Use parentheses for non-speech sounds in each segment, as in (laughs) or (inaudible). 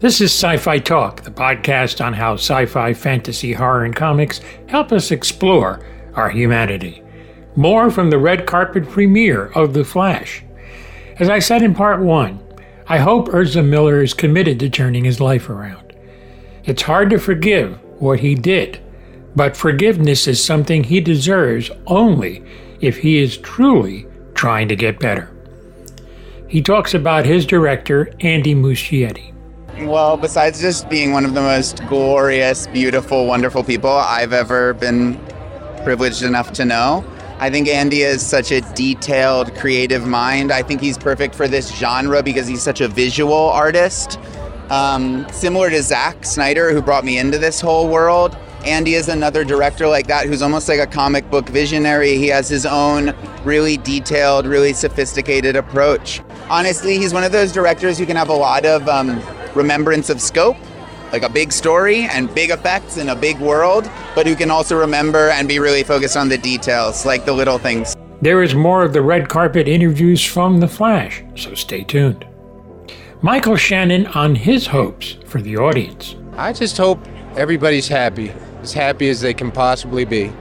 This is Sci Fi Talk, the podcast on how sci fi, fantasy, horror, and comics help us explore our humanity. More from the red carpet premiere of The Flash. As I said in part one, I hope Ezra Miller is committed to turning his life around. It's hard to forgive what he did, but forgiveness is something he deserves only if he is truly trying to get better. He talks about his director, Andy Muschietti. Well, besides just being one of the most glorious, beautiful, wonderful people I've ever been privileged enough to know, I think Andy is such a detailed, creative mind. I think he's perfect for this genre because he's such a visual artist. Um, similar to Zack Snyder, who brought me into this whole world. Andy is another director like that who's almost like a comic book visionary. He has his own really detailed, really sophisticated approach. Honestly, he's one of those directors who can have a lot of um, remembrance of scope, like a big story and big effects in a big world, but who can also remember and be really focused on the details, like the little things. There is more of the red carpet interviews from The Flash, so stay tuned. Michael Shannon on his hopes for the audience. I just hope everybody's happy, as happy as they can possibly be.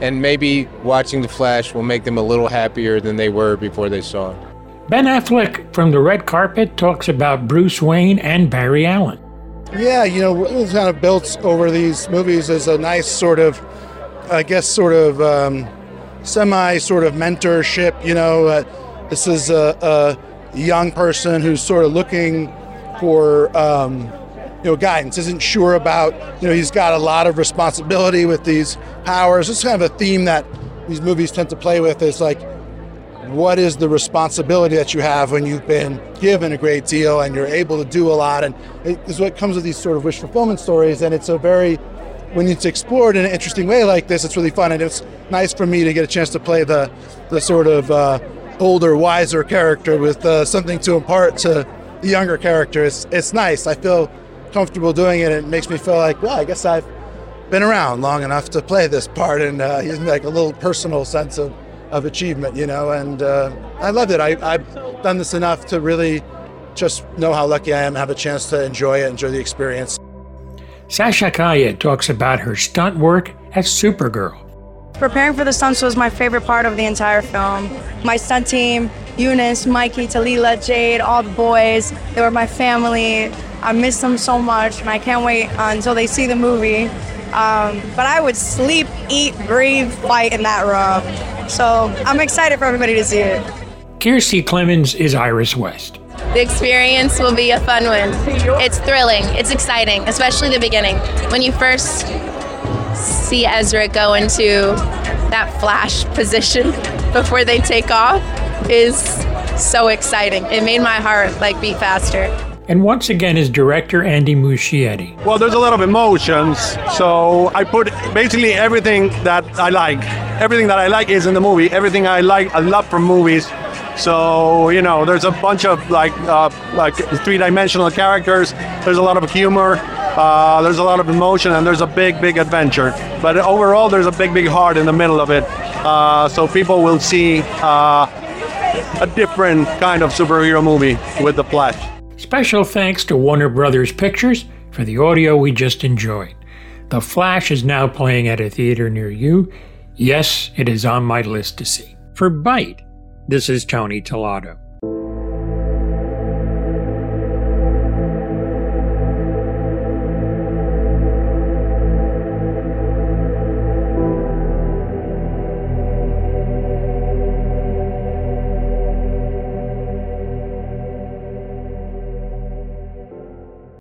And maybe watching The Flash will make them a little happier than they were before they saw it. Ben Affleck from the red carpet talks about Bruce Wayne and Barry Allen. Yeah, you know, it's kind of built over these movies as a nice sort of, I guess, sort of um, semi sort of mentorship. You know, uh, this is a, a, young person who's sort of looking for, um, you know, guidance, isn't sure about, you know, he's got a lot of responsibility with these powers. It's kind of a theme that these movies tend to play with is like, what is the responsibility that you have when you've been given a great deal and you're able to do a lot? And it is what comes with these sort of wish fulfillment stories and it's a very when it's explored in an interesting way like this it's really fun and it's nice for me to get a chance to play the the sort of uh, older wiser character with uh, something to impart to the younger character. It's, it's nice. I feel comfortable doing it it makes me feel like well i guess i've been around long enough to play this part and uh, gives (laughs) like a little personal sense of of achievement, you know, and uh, I loved it. I, I've done this enough to really just know how lucky I am to have a chance to enjoy it, enjoy the experience. Sasha Calle talks about her stunt work as Supergirl. Preparing for the stunts was my favorite part of the entire film. My stunt team, Eunice, Mikey, Talila, Jade, all the boys, they were my family. I miss them so much, and I can't wait until they see the movie. Um, but I would sleep, eat, breathe, fight in that room. So I'm excited for everybody to see it. Kiersey Clemons is Iris West. The experience will be a fun one. It's thrilling, it's exciting, especially the beginning. When you first see Ezra go into that flash (laughs) position (laughs) before they take off is so exciting. It made my heart like beat faster. And once again is director Andy Muschietti. Well, there's a lot of emotions, so I put basically everything that I like. Everything that I like is in the movie. Everything I like, I love from movies. So you know, there's a bunch of like uh, like three-dimensional characters. There's a lot of humor. Uh, there's a lot of emotion, and there's a big, big adventure. But overall, there's a big, big heart in the middle of it. Uh, so people will see uh, a different kind of superhero movie with the Flash. Special thanks to Warner Brothers Pictures for the audio we just enjoyed. The Flash is now playing at a theater near you. Yes, it is on my list to see. For Byte, this is Tony Tellado.